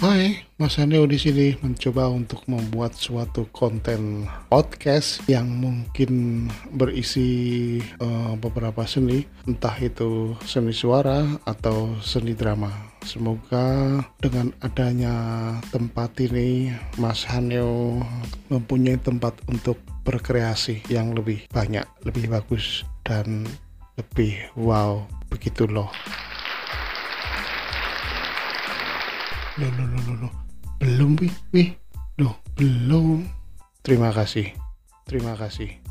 Hai, Mas Haneo di sini mencoba untuk membuat suatu konten podcast yang mungkin berisi uh, beberapa seni, entah itu seni suara atau seni drama. Semoga dengan adanya tempat ini, Mas Haneo mempunyai tempat untuk berkreasi yang lebih banyak, lebih bagus, dan lebih wow. Begitu loh loh loh loh, loh. belum wih wih loh belum. Terima kasih. Terima kasih